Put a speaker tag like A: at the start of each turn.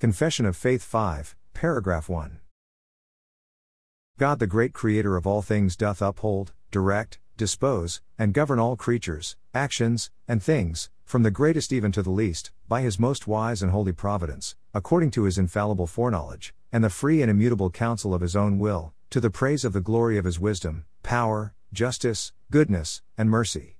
A: Confession of Faith 5, paragraph 1. God, the great creator of all things, doth uphold, direct, dispose, and govern all creatures, actions, and things, from the greatest even to the least, by his most wise and holy providence, according to his infallible foreknowledge, and the free and immutable counsel of his own will, to the praise of the glory of his wisdom, power, justice, goodness, and mercy.